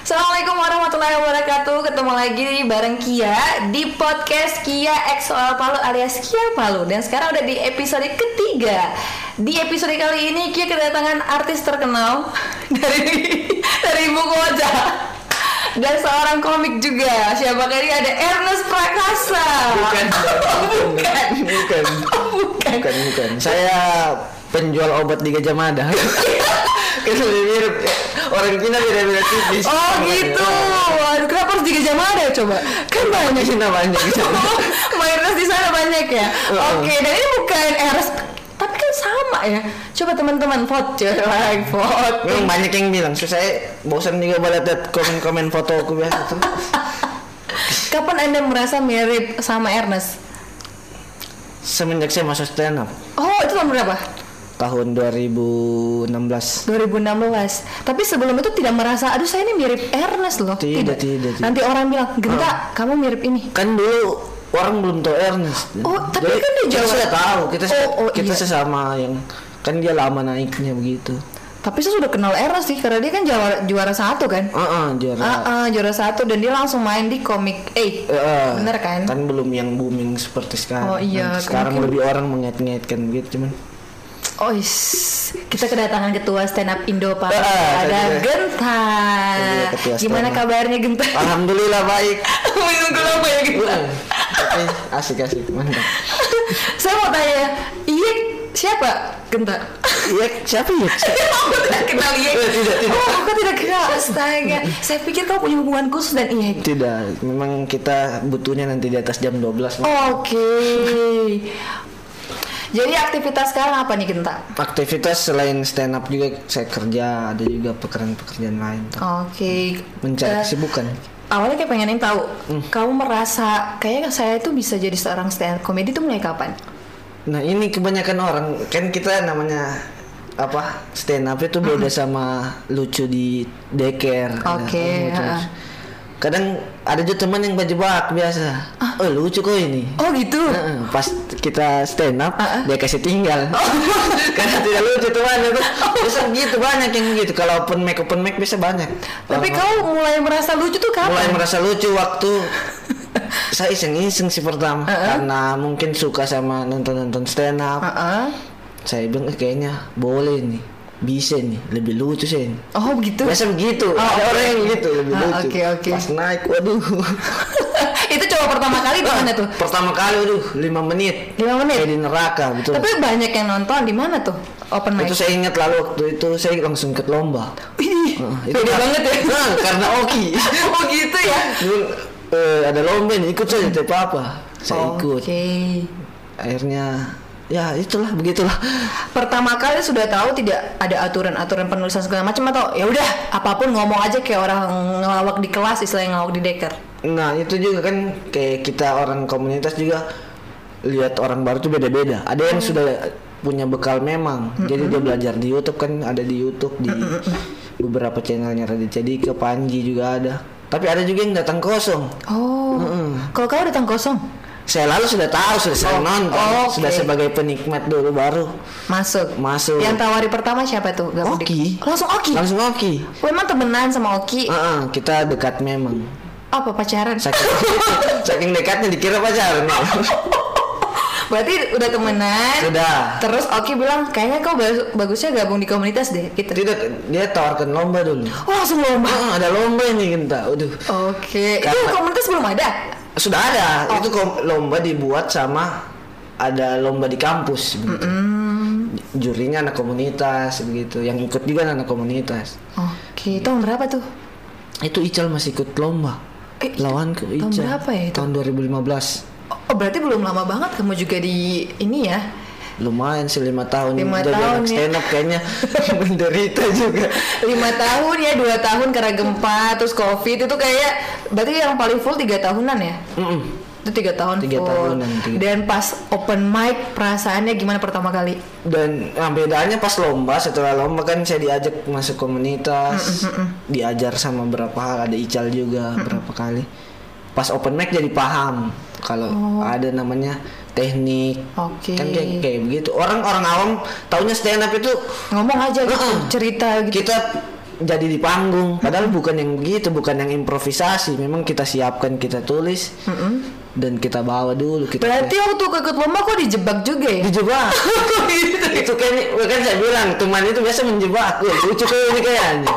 Assalamualaikum warahmatullahi wabarakatuh. Ketemu lagi bareng Kia Di podcast Kia X Soal Palu alias Kia Palu. Dan sekarang udah di episode ketiga. Di episode kali ini Kia kedatangan artis terkenal Dari dari ibu kota. Dan seorang komik juga. Siapa kali ada Ernest Prakasa. Bukan, bukan. Bukan, bukan. Bukan, bukan. Saya penjual obat di Gajah Mada. kan lebih mirip orang Cina beda-beda tipis. oh gitu waduh kenapa harus di Gajah Mada coba kan banyak Cina banyak mayoritas di sana banyak ya. Oke, dan ini bukan Eros tapi kan sama ya. Coba teman-teman vote, coba vote. Memang banyak yang bilang, so saya bosan juga lihat komen-komen foto aku biasa tuh. Kapan Anda merasa mirip sama Ernest? Semenjak saya masuk stand up Oh, itu tahun berapa? Tahun 2016. 2016. Tapi sebelum itu tidak merasa, aduh saya ini mirip Ernest loh. Tidak, tidak, tidak. Nanti orang bilang, "Genta, kamu mirip ini." Kan dulu orang belum tahu Ernest. Oh, tapi Jadi, kan dia kita Jawa. sudah tahu, kita Oh, oh, kita iya. sesama yang kan dia lama naiknya begitu. Tapi saya sudah kenal Ernest sih karena dia kan juara juara satu kan. Heeh, juara. Ah, ah, juara satu dan dia langsung main di komik eh Eh, bener kan? Kan belum yang booming seperti sekarang. Oh, iya, sekarang mungkin- lebih orang mengait-ngaitkan gitu cuman. Oh, is. kita kedatangan ketua stand up Indo Pak. Ah, Ada Genta. Gimana kabarnya Genta? Alhamdulillah baik. Menunggu lama ya Genta. Tapi asik-asik mantap. Saya mau tanya, iya siapa Genta? Iya, siapa ya? aku tidak kenal iya. Tidak, tidak. Oh, aku tidak kenal. Astaga. Saya pikir kau punya hubungan khusus dan iya. Tidak, memang kita butuhnya nanti di atas jam 12 Mas. Oke. Jadi aktivitas sekarang apa nih Genta? Aktivitas selain stand up juga saya kerja, ada juga pekerjaan-pekerjaan lain. Oke. Mencari Eh, kesibukan. Awalnya kayak pengen tahu, Hmm. kamu merasa kayaknya saya itu bisa jadi seorang stand up comedy itu mulai kapan? Nah ini kebanyakan orang kan kita namanya apa stand up itu beda sama lucu di deker. Oke, Nah, lucu. Kadang ada juga teman yang bajebak biasa. Oh lucu kok ini. Oh gitu. Heeh, pas kita stand up Ah, ah. dia kasih tinggal karena tidak lucu teman itu bisa gitu banyak yang gitu kalau open mic open mic bisa banyak Tapi Orang- kau mulai merasa lucu tuh kapan? mulai merasa lucu waktu saya iseng-iseng sih pertama karena mungkin suka sama nonton-nonton stand up Heeh. saya bilang "Eh, kayaknya boleh nih bisa nih lebih lucu sih ini." Oh begitu. biasa begitu ada orang yang gitu lebih Ah, lucu oke, oke. pas naik waduh itu coba pertama kali di mana tuh? pertama kali waduh lima menit Lima menit? kayak di neraka betul Tapi banyak yang nonton di mana tuh? Open mic. itu saya ingat lalu waktu itu saya langsung ikut lomba Wih, Heeh, beda kar- banget ya. Nah, karena Oki oh gitu ya. Dulu, eh, ada lomba nih ikut saja tidak apa-apa saya ikut Oke. akhirnya ya itulah begitulah. Pertama kali sudah tahu tidak ada aturan-aturan penulisan segala macam atau ya udah apa pun ngomong aja kayak orang ngelawak di kelas istilahnya ngelawak di deker. nah itu juga kan kayak kita orang komunitas juga lihat orang baru tuh beda-beda. Ada yang sudah punya bekal memang. Jadi dia belajar di YouTube kan ada di YouTube di beberapa channelnya Raditya Dika Panji juga ada. Tapi ada juga yang datang kosong. Oh. Mm-mm. Kalau kau datang kosong saya lalu sudah tahu sudah saya Oh, nonton oh, oke. sudah sebagai penikmat dulu baru masuk. masuk Yang tawari pertama siapa tuh? Gak Oki. Langsung Oki. langsung Oki Oh, emang temenan sama Oki? Heeh, kita dekat memang Apa pacaran? saking saking dekatnya dikira pacaran Berarti udah temenan. sudah Terus Oki bilang kayaknya kau bagus- bagusnya gabung di komunitas deh gitu. tidak dia tawarkan lomba dulu Oh langsung lomba. Ada lomba ini kita waduh Oke. Itu Karena- komunitas belum ada. Sudah ada itu kom- lomba dibuat sama ada lomba di kampus begitu. jurinya anak komunitas begitu yang ikut juga anak komunitas Oke. Tahun berapa tuh? itu Ical masih ikut lomba Eh, lawanku tahun Ical berapa ya itu? tahun 2015 Oh berarti belum lama banget kamu juga di ini ya? Lumayan sih lima tahun Lima tahun anak ya. stand up kayaknya. Menderita juga. Lima tahun ya dua tahun karena gempa terus covid itu kayak berarti yang paling full tiga tahunan ya? Mm-mm. itu tiga tahun Tiga full. tahunan, tiga. dan pas open mic perasaannya gimana pertama kali? Dan nah, bedanya pas lomba setelah lomba kan saya diajak masuk komunitas diajar sama berapa hal ada Ical juga berapa kali. Pas open mic jadi paham kalau ada namanya teknik. Oke. kan kayak, kayak begitu orang orang awam taunya stand up itu ngomong aja gitu Heeh. cerita gitu kita jadi di panggung padahal bukan yang begitu bukan yang improvisasi memang kita siapkan kita tulis dan kita bawa dulu kita Berarti waktu ikut lomba kok dijebak juga ya? dijebak itu kan kan saya bilang teman itu biasa menjebak Wah, lucu kayak ini kayaknya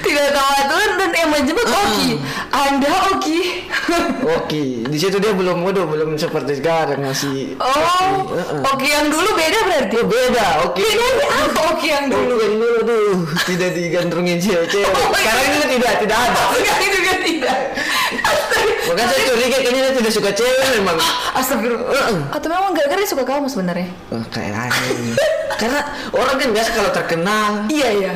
Tidak tahu aturan dan yang menjebak Oki. Anda Oki. oke di situ dia belum waduh belum seperti sekarang masih Oh, Heeh. Oki yang dulu beda berarti. Oh, beda oke Bedanya apa Oki yang dulu? kan dulu tuh tidak digandrungin cewek-cewek Oh, sekarang itu tidak tidak ada Enggak itu juga tidak. Makanya saya curiga kayaknya dia tidak suka cewek memang. Astagfirullah. Atau memang gara-gara dia suka kamu sebenarnya? Oh, kayak aneh. Karena orang kan biasa kalau terkenal Iya iya.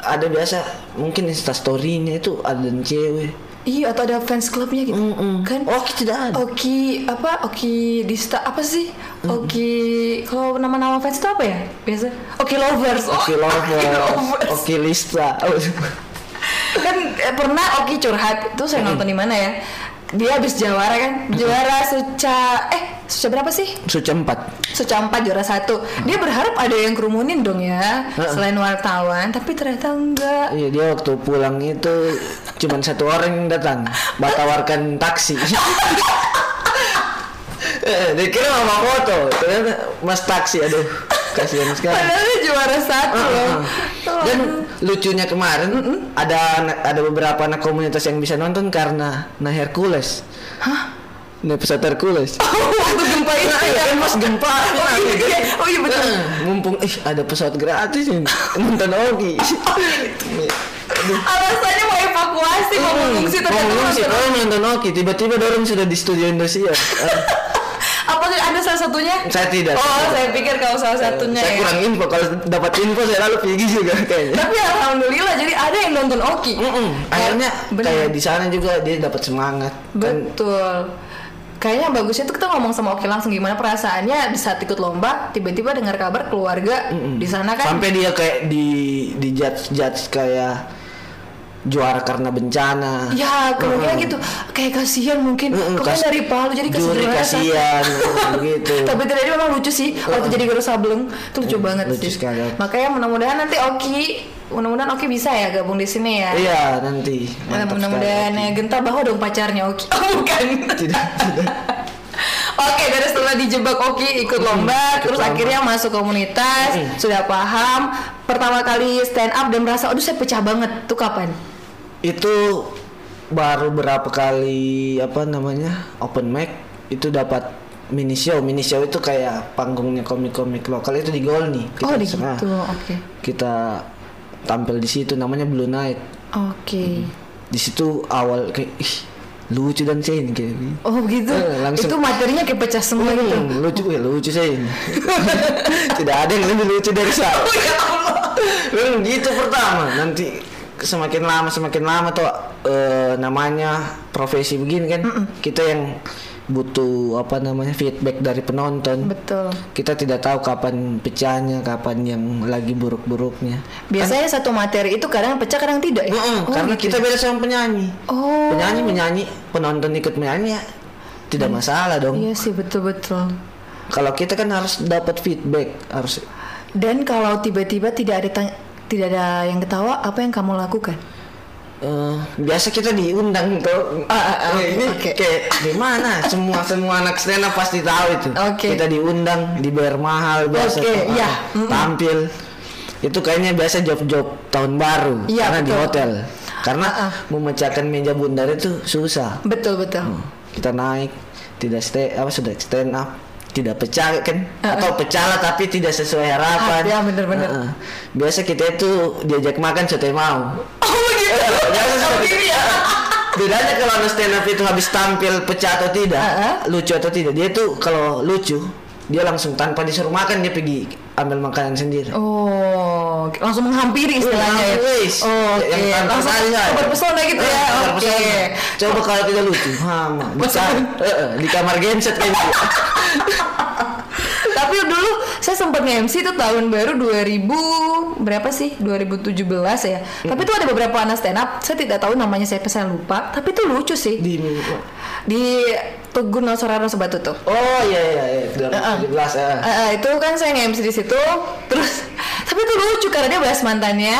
ada biasa mungkin instastorynya itu ada cewek. Iya atau ada fans clubnya gitu Mm-mm. kan? Oh, tidak ada. Oki apa Oki Dista apa sih? Oki kalau nama-nama fans itu apa ya? Biasa Oki lovers. Oke lover, lovers. oke lista. Kan eh, pernah Oki curhat itu saya nonton di mana ya? Dia habis juara kan? Juara Suca eh Suca berapa sih? Suca empat. Suca 4 juara satu. Dia berharap ada yang kerumunin dong ya, selain wartawan, tapi ternyata enggak. Iya dia waktu pulang itu cuma satu orang yang datang, batawarkan taksi. Eh, dia kira mama foto, ternyata mas taksi, aduh kasihan sekali. Padahal dia juara satu loh. Ah, ah. Dan lucunya kemarin ada ada beberapa anak komunitas yang bisa nonton karena nah Hercules. Hah? Nah pesawat Hercules. Waktu gempa itu Nah, ya? iya kan pas gempa. Oh iya, iya. oh iya betul. Nah, mumpung ih ada pesawat gratis nih nonton Ogi. Alasannya mau evakuasi, mau mengungsi ternyata Mau mengungsi, oh nonton Ogi. Tiba-tiba dorong sudah di studio Indosiar. Apa sih ada salah satunya? saya tidak. Oh, saya pikir kalau salah satunya saya ya. kurang info. Kalau dapat info saya lalu pergi juga kayaknya. Tapi alhamdulillah jadi ada yang nonton Oki. Mm-mm. Akhirnya Bener. kayak di sana juga dia dapat semangat. Kan Betul. Kayaknya bagusnya tuh kita ngomong sama Oki langsung gimana perasaannya di saat ikut lomba, tiba-tiba dengar kabar keluarga di sana kan. sampai dia kayak di di judge judge kayak juara karena bencana. Ya, kemungkinan gitu. Kayak kasihan mungkin. Mm-mm, Kok kan kas- dari Palu jadi kasih Juri juara satu. kasihan begitu. Tapi tadi dia memang lucu sih waktu jadi guru sableng itu lucu banget lucu sih. sekali. Makanya mudah-mudahan nanti Oki, mudah-mudahan Oki bisa ya gabung di sini ya. Iya nanti. Mudah-mudahan ya Genta bawa dong pacarnya Oki. Oh, bukan. Tidak, tidak. Oke, dari setelah dijebak Oki ikut lomba, terus lomba. akhirnya masuk komunitas, Mm. sudah paham. Pertama kali stand up dan merasa, aduh saya pecah banget. Tuh kapan? Itu baru berapa kali apa namanya open mic itu dapat mini show mini show itu kayak panggungnya komik-komik lokal itu di Golni oh, di gitu. Oke. kita tampil di situ namanya Blue Night Oke. di situ awal kayak ih lucu dan ini kayak gini. Oh begitu. Eh, langsung. Itu materinya kayak pecah semua gitu. Hmm, lucu ya lucu ini tidak ada yang lebih lucu dari saya Oh ya Allah. Hmm, gitu pertama nanti semakin lama semakin lama tuh eh, namanya profesi begini kan kita yang butuh apa namanya feedback dari penonton Betul. kita tidak tahu kapan pecahnya kapan yang lagi buruk-buruknya Biasanya satu materi itu kadang pecah kadang tidak ya. Mm-mm, Oh, karena gitu. kita beda sama penyanyi Oh. penyanyi menyanyi penonton ikut menyanyi ya tidak masalah dong Iya sih betul betul. kalau kita kan harus dapat feedback harus Dan kalau tiba-tiba tidak ada tidak ada yang ketawa, apa yang kamu lakukan? Eh, biasa kita diundang tuh. Ah, Eh, ini oke. kayak di mana? Semua semua anak stand up pasti tahu itu. Oke. Kita diundang, dibayar mahal biasa Oke, tuh, iya. ah, Mm-mm. tampil. Itu kayaknya biasa job-job tahun baru Iya, karena di betul. hotel. Karena Ah, ah. memecahkan meja bundar itu susah. Betul betul. Kita naik, tidak stay apa sudah stand up, tidak pecah kan Ah, atau pecah lah tapi tidak sesuai harapan. Ah, iya, bener-bener. Ah, ah. Biasa kita itu diajak makan sudah mau. Biasa Oh, seperti- gini ya. Bedanya kalau anak stand up itu habis tampil pecah atau tidak, Ah, ah. lucu atau tidak, dia tuh kalau lucu dia langsung tanpa disuruh makan dia pergi ambil makanan sendiri. Oh, langsung menghampiri istilahnya ya. Iya, wis. Oh, Oke, Yang tanpa langsung tali, ya. berpesona gitu ya. Eh, Oke. terpesona. Coba kalau tidak lucu, hama. Bisa Pesona. eh, eh, di kamar genset dulu saya sempat nge-MC itu tahun baru 2000 berapa sih? 2017 ya. Tapi itu ada beberapa anak stand up. Saya tidak tahu namanya saya lupa. Tapi itu lucu sih. di Di Tugu Nosorano Sebatu tuh. Oh iya iya iya, 2017 ya. Eh, eh, itu kan saya nge-MC di situ. Terus tapi itu lucu karena dia bahas mantannya.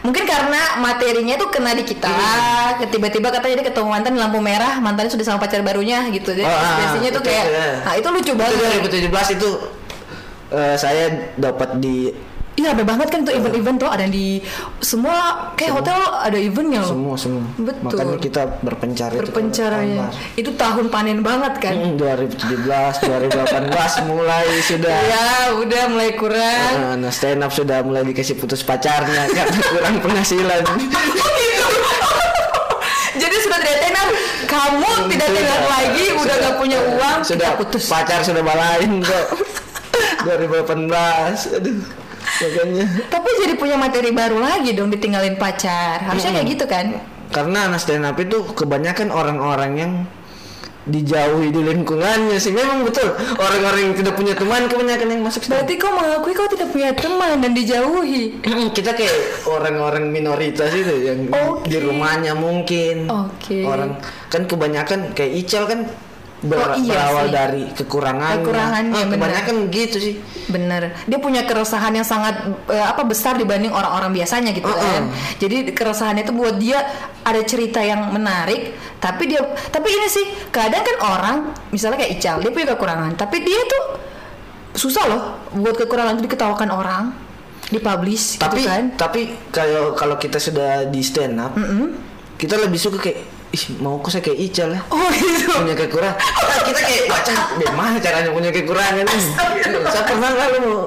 Mungkin karena materinya tuh kena di kita. Iya. Tiba-tiba katanya dia ketemu mantan di lampu merah, mantannya sudah sama pacar barunya gitu. Jadi Oh, ah, ekspresinya tuh betul, kayak, ya. nah itu lucu Itu banget. 2017 itu eh, saya dapat di Iya, rame banget kan tuh event-event tuh ada di semua kayak hotel ada eventnya loh. semua semua. Betul. Makanya kita berpencar itu Berpencar kalau ya. gambar. Itu tahun panen banget kan. Hmm, 2017, 2018 mulai sudah Ya, udah mulai kurang. Nah, nah, stand up sudah mulai dikasih putus pacarnya karena kurang penghasilan. Jadi sudah tidak tenar, kamu tidak tenar lagi, udah nggak punya uang, sudah kita putus. pacar sudah balain kok. 2018. Aduh. Makanya Tapi jadi punya materi baru lagi dong ditinggalin pacar. Harusnya kayak gitu kan? karena anak stand up itu kebanyakan orang-orang yang dijauhi di lingkungannya sih memang betul orang-orang yang tidak punya teman kebanyakan yang masuk stand up. Berarti kau mengakui kau tidak punya teman dan dijauhi. kita kayak orang-orang minoritas itu yang Oke. di rumahnya mungkin Oke. orang kan kebanyakan kayak Ical kan ber- Oh, iya berawal sih. dari kekurangannya, Kekurangannya, benar. kebanyakan gitu sih Bener, dia punya keresahan yang sangat eh, apa besar dibanding orang-orang biasanya gitu Uh-uh. kan. Jadi keresahannya itu buat dia ada cerita yang menarik, tapi dia tapi ini sih kadang kan orang misalnya kayak Ical, dia punya kekurangan, tapi dia tuh susah loh buat kekurangan itu diketawakan orang, dipublish tapi gitu kan. tapi kalau kalau kita sudah di stand up kita lebih suka kayak ih mau kok saya kayak Ical ya Oh gitu. punya kekurangan Nah, kita kayak baca gimana caranya punya kekurangan ini saya pernah lalu mau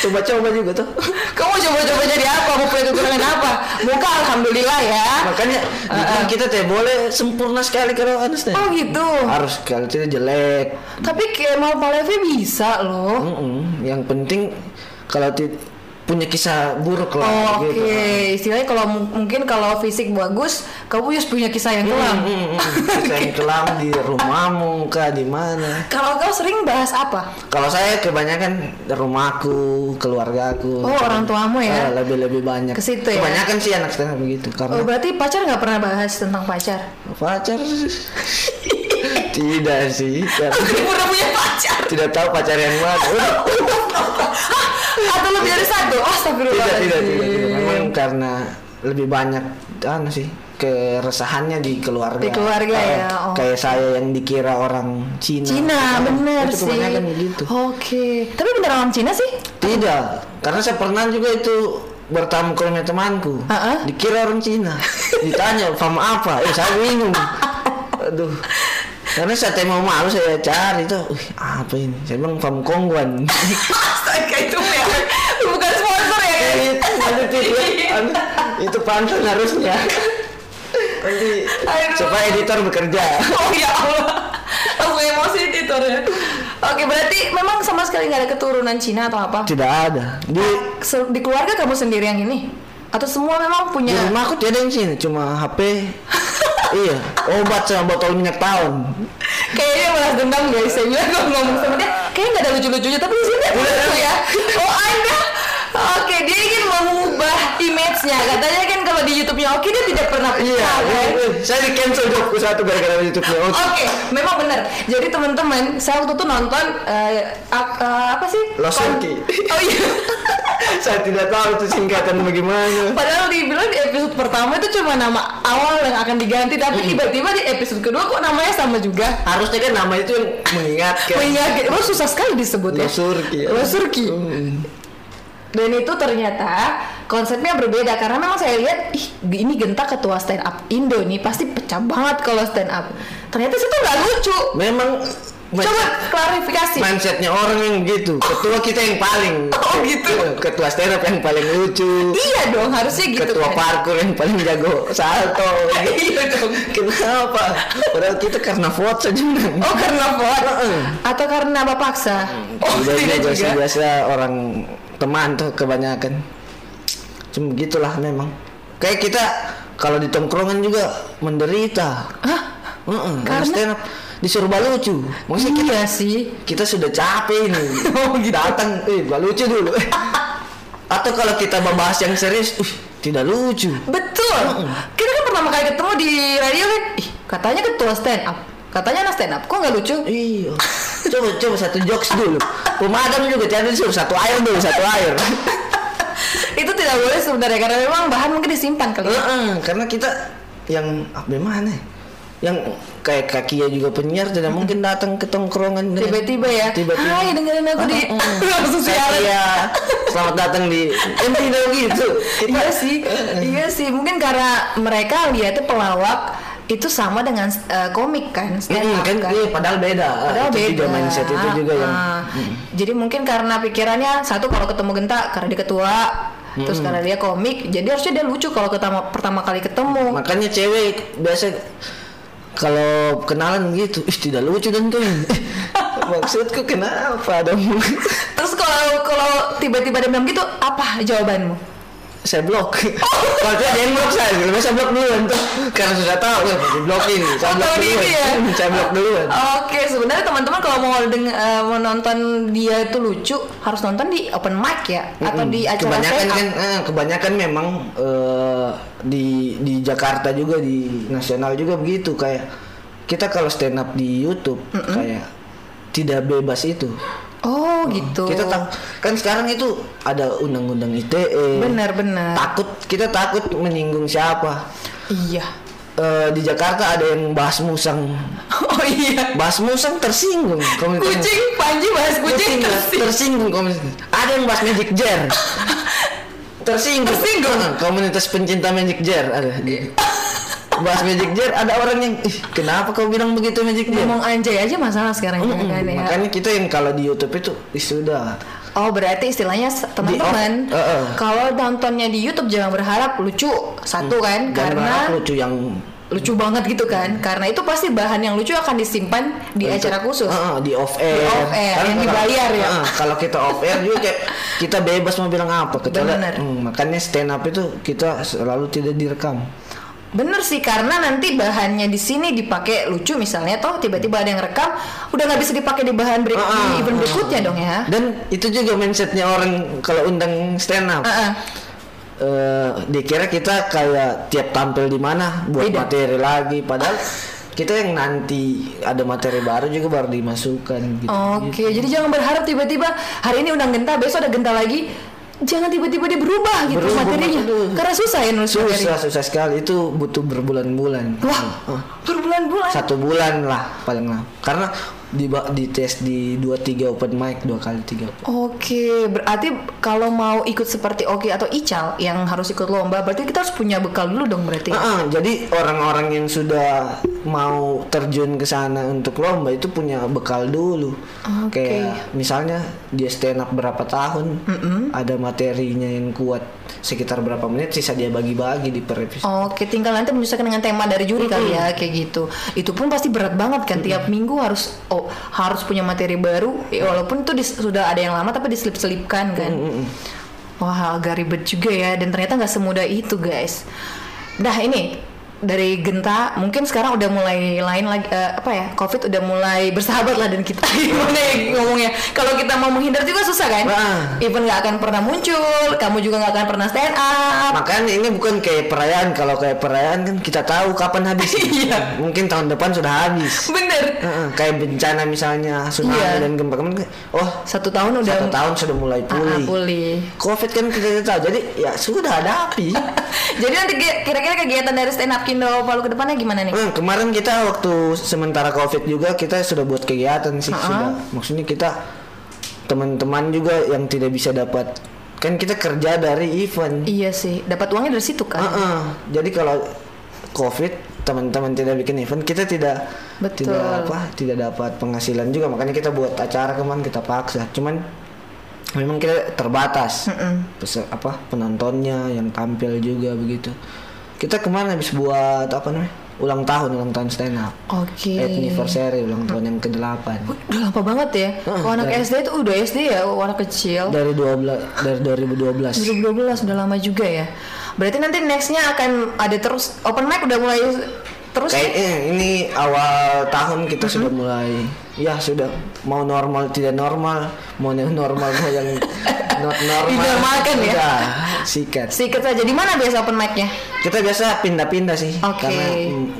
coba-coba juga tuh Kamu coba-coba jadi apa? Mau punya kekurangan apa? Muka alhamdulillah ya. makanya dibilang kita teh boleh sempurna sekali kalau stand Oh gitu. harus kalau tidak jelek Tapi Kemal Palevi bisa loh. Mm-mm. yang penting kalau ti- punya kisah buruk lah Oh, Oke, gitu. istilahnya kalau mu- mungkin kalau fisik bagus, kamu harus punya kisah yang kelam. Mm, mm, mm. Kisah yang kelam di rumahmu kah di mana Kalau kau sering bahas apa? kalau saya kebanyakan rumahku keluargaku Oh, orang tuamu ya? Lebih lebih banyak Ke situ ya? kebanyakan sih anak up begitu Oh, karena berarti pacar nggak pernah bahas tentang pacar? pacar tidak sih Udah punya pacar? tidak tahu pacar yang mana. Atau lebih dari satu? Oh, tidak tidak tidak, tidak. Memang karena lebih banyak anu sih keresahannya di keluarga Di keluarga Ah, ya, oh. kayak saya yang dikira orang Cina Cina, bener itu sih. begitu Oke, tapi bener orang Cina sih? tidak karena saya pernah juga itu bertamu ke rumah temanku Ha-ha. dikira orang Cina ditanya fama apa eh saya bingung aduh karena saya mau malu saya cari tuh "Wih, apa ini? Saya bilang fam kongguan Astaga, itu ya. Bukan sponsor ya, guys? itu itu itu, anu, itu pantun harusnya. Nanti supaya editor bekerja. Oh ya Allah. Langsung emosi editornya. Oke berarti memang sama sekali nggak ada keturunan Cina atau apa? tidak ada. Di Di keluarga kamu sendiri yang ini? Atau semua memang di punya rumah aku tidak ada yang Cina cuma HP iya. Obat sama botol minyak tahun. Kayaknya malah dendam guys Saya bilang kalau ngomong sama dia. Kayaknya nggak ada lucu-lucunya Tapi di sini ada lucu ya. Oh anda Oke dia ingin image-nya Katanya kan kalau di YouTube-nya Oki dia tidak pernah iya pecah kan? iya, iya. saya di cancel jobku satu gara-gara YouTube nya Oke, memang benar. Jadi teman-teman, saya waktu itu nonton eh, ak- eh, apa sih? Lost Turkey. Oh iya. saya tidak tahu itu singkatan bagaimana Padahal dibilang di episode pertama itu cuma nama awal yang akan diganti, tapi tiba-tiba di episode kedua kok namanya sama juga. harusnya kan nama itu yang mengingatkan Mengingat, oh susah sekali disebut ya. Losurki ya. Losurki. Hmm. Dan itu ternyata konsepnya berbeda karena memang saya lihat ih ini Genta ketua stand up Indo nih pasti pecah banget kalau stand up. Ternyata situ nggak lucu. memang Coba klarifikasi. mindsetnya orang yang gitu ketua kita yang paling Oh, gitu. ketua stand up yang paling lucu Iya dong, harusnya gitu ketua kan. parkur yang paling jago salto Iya dong. kenapa padahal kita karena vote saja Oh karena vote atau karena bapak paksa? Oh tidak juga sih, juga. biasa orang teman tuh kebanyakan cuma gitulah memang kayak kita kalau di tongkrongan juga menderita Hah? Heeh, Karena? stand up disuruh balucu maksudnya kita Iya sih. kita sudah capek ini Oh, gitu. datang eh balucu dulu atau kalau kita membahas yang serius uh, tidak lucu Betul. Kita kan pertama kali ketemu di radio kan, ih katanya ketua stand up. Katanya anak stand up, kok nggak lucu? iya coba coba satu jokes dulu pemadam juga jangan disuruh satu air dulu satu air itu tidak boleh sebenarnya karena memang bahan mungkin disimpan kali. Heeh, karena kita yang ah, bagaimana ya? yang kayak kakinya juga penyiar tidak mungkin datang ke tongkrongan Tiba-tiba ya. tiba-tiba Hai dengerin aku di langsung siaran. Iya, selamat datang di kan tidak gitu Iya sih, iya sih. Mungkin karena mereka lihatnya pelawak itu sama dengan eh, komik kan, stand Mm, up kan, kan. iya, padahal beda Padahal itu beda. juga mindset itu juga yang Ah. Jadi mungkin karena pikirannya satu kalau ketemu Genta karena dia ketua, terus karena dia komik, jadi harusnya dia lucu kalau ketama, pertama kali ketemu. makanya cewek biasa kalau kenalan gitu ih tidak lucu dan tuh maksudku kenapa dong Terus kalau kalau tiba-tiba dia bilang gitu, apa jawabanmu? Saya blok. Kalau dia yang blok saya lebih saya blok duluan tuh. Karena sudah tahu ya di blokin saya Oh, blok duluan diri ya? Saya blok duluan. Oke, sebenarnya teman-teman kalau mau deng eh, mau nonton dia itu lucu harus nonton di open mic ya atau di acara kebanyakan kan eh, kebanyakan memang eh, di di Jakarta juga di nasional juga begitu. Kayak kita kalau stand up di YouTube kayak tidak bebas itu Oh, gitu. kita tak kan sekarang itu ada undang-undang ITE benar-benar. takut kita takut menyinggung siapa Iya. Eh, di Jakarta ada yang bahas musang Oh iya. bahas musang tersinggung komunitas Kucing, Panji bahas kucing tersinggung tersinggung. tersinggung komunitas ada yang bahas magic jar tersinggung Tersinggung. Komunitas pencinta magic jar ada bahas magic jar ada orang yang ih kenapa kau bilang begitu magic jar Ngomong anjay aja masalah sekarang Mm-mm. kan ya. makanya kita yang kalau di YouTube itu sudah Oh berarti istilahnya teman-teman eh, eh. kalau nontonnya di YouTube jangan berharap lucu satu kan dan karena lucu yang lucu banget gitu kan karena itu pasti bahan yang lucu akan disimpan di acara khusus. Heeh, di off air, Di off air, Karena yang dibayar ya. Heeh, kalau kita off air juga kayak kita bebas mau bilang apa kecuali. Hmm, makanya stand up itu kita selalu tidak direkam Bener sih karena nanti bahannya di sini dipakai lucu misalnya toh tiba-tiba ada yang rekam udah nggak bisa dipakai di bahan break di ah, event berikutnya dong ya. dan itu juga mindsetnya orang kalau undang stand up Ah, ah. Eh, dikira kita kayak tiap tampil di mana buat Beda. materi lagi padahal kita yang nanti ada materi baru juga baru dimasukkan gitu. Oke, jadi jangan berharap tiba-tiba hari ini undang genta, besok ada genta lagi. Jangan tiba-tiba dia berubah gitu Berubah, materinya. aduh. Karena susah ya nulis materi. susah susah sekali itu butuh berbulan-bulan Wah, Ah. berbulan-bulan. satu bulan lah paling lama karena di di tes di dua tiga open mic dua kali tiga Oke, berarti kalau mau ikut seperti Oki atau Ical yang harus ikut lomba, berarti kita harus punya bekal dulu dong berarti. Ah, ah, jadi orang-orang yang sudah mau terjun ke sana untuk lomba itu punya bekal dulu. Oke. Kayak misalnya dia stand up berapa tahun, ada materinya yang kuat sekitar berapa menit, sisa dia bagi-bagi di per episode. Oke, tinggal nanti menyesuaikan dengan tema dari juri kali ya, kayak gitu. Itu pun pasti berat banget kan, tiap minggu harus oh harus punya materi baru, ya, walaupun itu dis- sudah ada yang lama tapi diselip-selipkan kan. Wah, agak ribet juga ya, dan ternyata nggak semudah itu guys. Dah ini dari Genta mungkin sekarang udah mulai lain lagi eh, apa ya covid udah mulai bersahabat lah dan kita gimana ya ngomongnya kalau kita mau menghindar juga susah kan Nah. even nggak akan pernah muncul kamu juga nggak akan pernah stand up Makanya ini bukan kayak perayaan. Kalau kayak perayaan kan kita tahu kapan habis. Iya. Mungkin tahun depan sudah habis. bener Heeh, kayak bencana misalnya tsunami Iya. dan gempa kemarin kan, oh satu tahun udah satu tahun sudah mulai Ah, ah, pulih. pulih. Covid kan kita tidak tahu. Jadi ya sudah hadapi. Jadi nanti ki- kira-kira kegiatan dari stand up Kindo Palu ke depannya gimana nih? Hmm, kemarin kita waktu sementara covid juga kita sudah buat kegiatan sih Uh-uh. sudah. Maksudnya kita teman-teman juga yang tidak bisa dapat kan kita kerja dari event. Iya sih, dapat uangnya dari situ kan. Heeh. Jadi kalau covid teman-teman tidak bikin event kita tidak Betul. tidak apa tidak dapat penghasilan juga makanya kita buat acara kemarin kita paksa. Cuman memang kita terbatas Pese- apa penontonnya yang tampil juga begitu. Kita kemarin habis buat apa namanya ulang tahun ulang tahun stand up. Oke. anniversary ulang tahun yang ke-8 Udah lama banget ya. Kalau anak SD itu udah SD ya, anak kecil. dari 12 dari 2012 2012 udah lama juga ya. Berarti nanti nextnya akan ada terus open mic udah mulai terus ya? kayaknya ini awal tahun kita sudah mulai ya sudah mau normal tidak normal mau yang normal mau yang not normal Dinormalkan ya? Udah, sikat Sikat saja. Di mana biasa open mic-nya? kita biasa pindah-pindah sih Oke. karena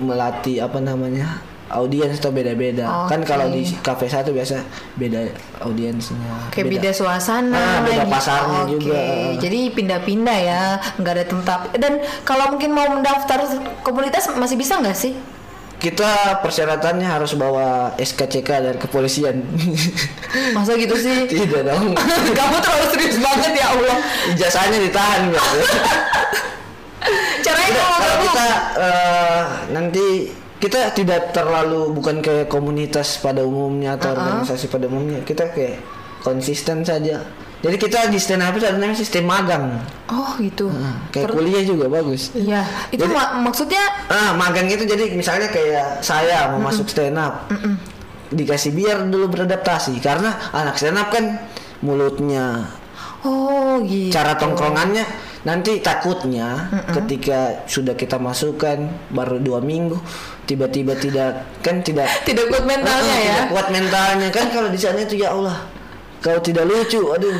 melatih apa namanya audiens atau beda-beda. Kan Oke. kalau di kafe satu biasa beda audiensnya. Kayak beda, suasana Ah, beda lagi. pasarnya Oke, juga. Jadi pindah-pindah ya, nggak ada tempat. Dan kalau mungkin mau mendaftar komunitas masih bisa nggak sih? Kita persyaratannya harus bawa SKCK dari kepolisian. Masa gitu sih? Tidak dong. Kamu terlalu serius banget ya Allah. Ijazahnya ditahan. Caranya kalau kita eh, nanti kita tidak terlalu bukan kayak komunitas pada umumnya atau organisasi pada umumnya. Kita kayak konsisten saja. Jadi kita di stand up itu ada namanya sistem magang. Oh gitu. kayak Ter- kuliah juga bagus. Iya, itu Jadi- ma- maksudnya ah magang itu jadi misalnya kayak saya mau masuk stand up. Dikasih biar dulu beradaptasi. Karena anak stand up kan mulutnya oh gitu. cara tongkrongannya nanti takutnya ketika sudah kita masukkan baru dua minggu tiba-tiba tidak kan tidak tidak kuat mentalnya Ah, ya. tidak kuat mentalnya kan kalau di sana itu ya Allah kalau tidak lucu aduh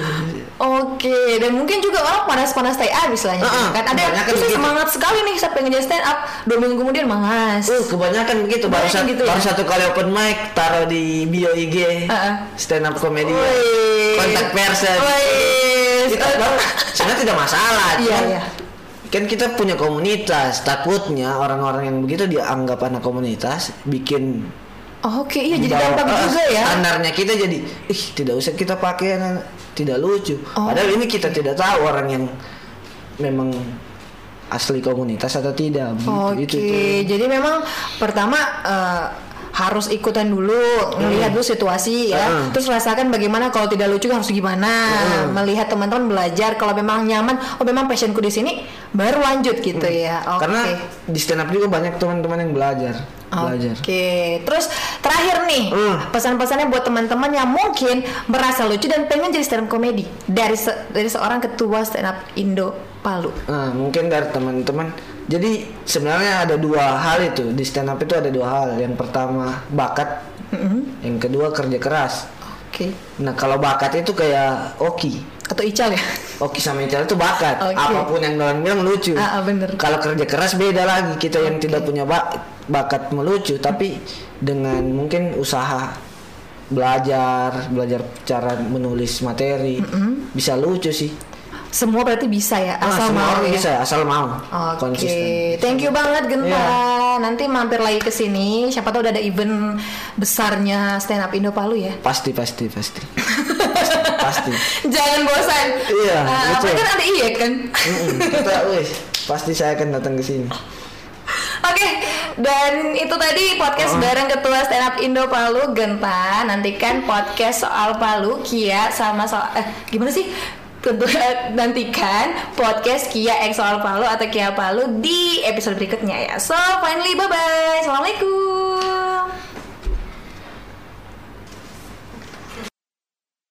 Oke, dan mungkin juga orang panas-panas stay up istilahnya Ah, ah, kan. Ada begitu. semangat sekali nih saya pengen jadi stand up, dua minggu kemudian malas. uh kebanyakan begitu baru, gitu ya? baru satu kali open mic taruh di bio IG Ah, ah. stand up comedy Wih. kontak person Wih. kita sebenarnya tidak masalah Iya, iya. Kan kita punya komunitas takutnya orang-orang yang begitu dianggap anak komunitas bikin Oh, Oke, iya jadi dampak ah, juga ya. Standarnya kita jadi, ih tidak usah kita pakai yang tidak lucu. Oh. Padahal ini kita tidak tahu orang yang memang asli komunitas atau tidak. Oke, Gitu, itu. jadi memang pertama eh, harus ikutan dulu, melihat dulu situasi ya, Hmm. terus rasakan bagaimana kalau tidak lucu harus gimana, Hmm. melihat teman-teman belajar kalau memang nyaman, oh memang passionku di sini, baru lanjut gitu ya. Oke. Hmm. Karena di stand up juga banyak teman-teman yang belajar, belajar. Oke, terus terakhir nih Hmm. pesan-pesannya buat teman-teman yang mungkin merasa lucu dan pengen jadi stand up comedy dari se- dari seorang ketua stand up Indo Palu. Nah, mungkin dari teman-teman. Jadi sebenarnya ada dua hal itu di stand up itu ada dua hal. Yang pertama bakat, yang kedua kerja keras. Oke. Nah kalau bakat itu kayak Oki, Atau Ical ya? Oki sama Ical itu bakat. Oke. Apa pun yang orang bilang lucu. Ah, ah, bener. Kalau kerja keras beda lagi. Kita yang tidak punya bak- bakat melucu, tapi dengan mungkin usaha belajar, belajar cara menulis materi, bisa lucu sih. Semua berarti bisa ya, Ah, asal semua mau orang ya. bisa, asal mau. Oke, Konsisten. thank you banget Genta. Iya. Nanti mampir lagi ke sini. Siapa tahu udah ada event besarnya stand up Indo Palu ya. Pasti, pasti, pasti. pasti. Jangan bosan. Iya, Ah, apa betul. kan ada iya kan? Mm-mm, Kita, wih, pasti saya akan datang ke sini. Oke, dan itu tadi podcast Oh. bareng Ketua Stand Up Indo Palu Genta. Nantikan podcast soal Palu, Kia sama soal eh gimana sih? Tentu nantikan podcast Kia X soal Palu atau Kia Palu di episode berikutnya ya. So, finally bye bye. Assalamualaikum.